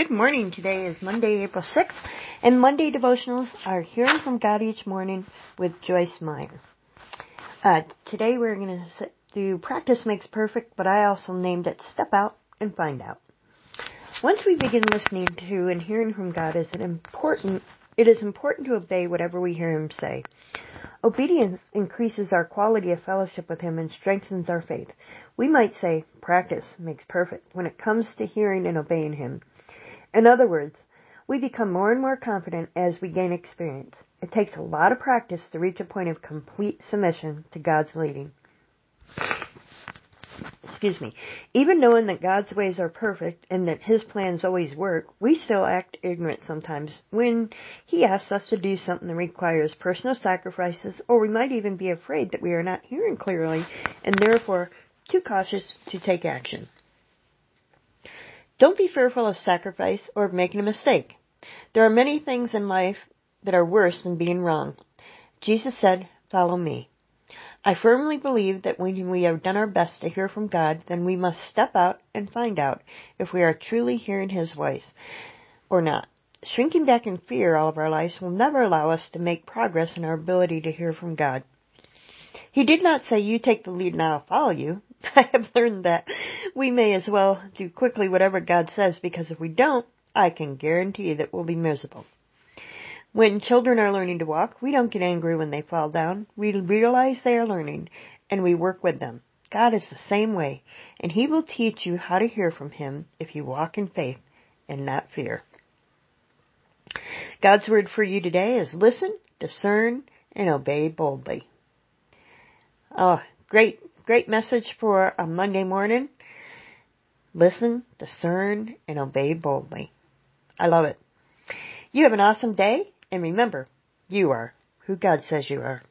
Good morning. Today is Monday, April 6th, and Monday devotionals are Hearing from God Each Morning with Joyce Meyer. Uh, today we're going to do Practice Makes Perfect, but I also named it Step Out and Find Out. Once we begin listening to and hearing from God, is it important, it is important to obey whatever we hear Him say. Obedience increases our quality of fellowship with Him and strengthens our faith. We might say practice makes perfect when it comes to hearing and obeying Him. In other words, we become more and more confident as we gain experience. It takes a lot of practice to reach a point of complete submission to God's leading. Excuse me. Even knowing that God's ways are perfect and that His plans always work, we still act ignorant sometimes when He asks us to do something that requires personal sacrifices, or we might even be afraid that we are not hearing clearly and therefore too cautious to take action. Don't be fearful of sacrifice or of making a mistake. There are many things in life that are worse than being wrong. Jesus said, follow me. I firmly believe that when we have done our best to hear from God, then we must step out and find out if we are truly hearing His voice or not. Shrinking back in fear all of our lives will never allow us to make progress in our ability to hear from God. He did not say, you take the lead and I'll follow you. I have learned that we may as well do quickly whatever God says because if we don't, I can guarantee that we'll be miserable. When children are learning to walk, we don't get angry when they fall down. We realize they are learning and we work with them. God is the same way, and He will teach you how to hear from Him if you walk in faith and not fear. God's word for you today is listen, discern, and obey boldly. Oh, great, great message for a Monday morning. Listen, discern, and obey boldly. I love it. You have an awesome day and remember, you are who God says you are.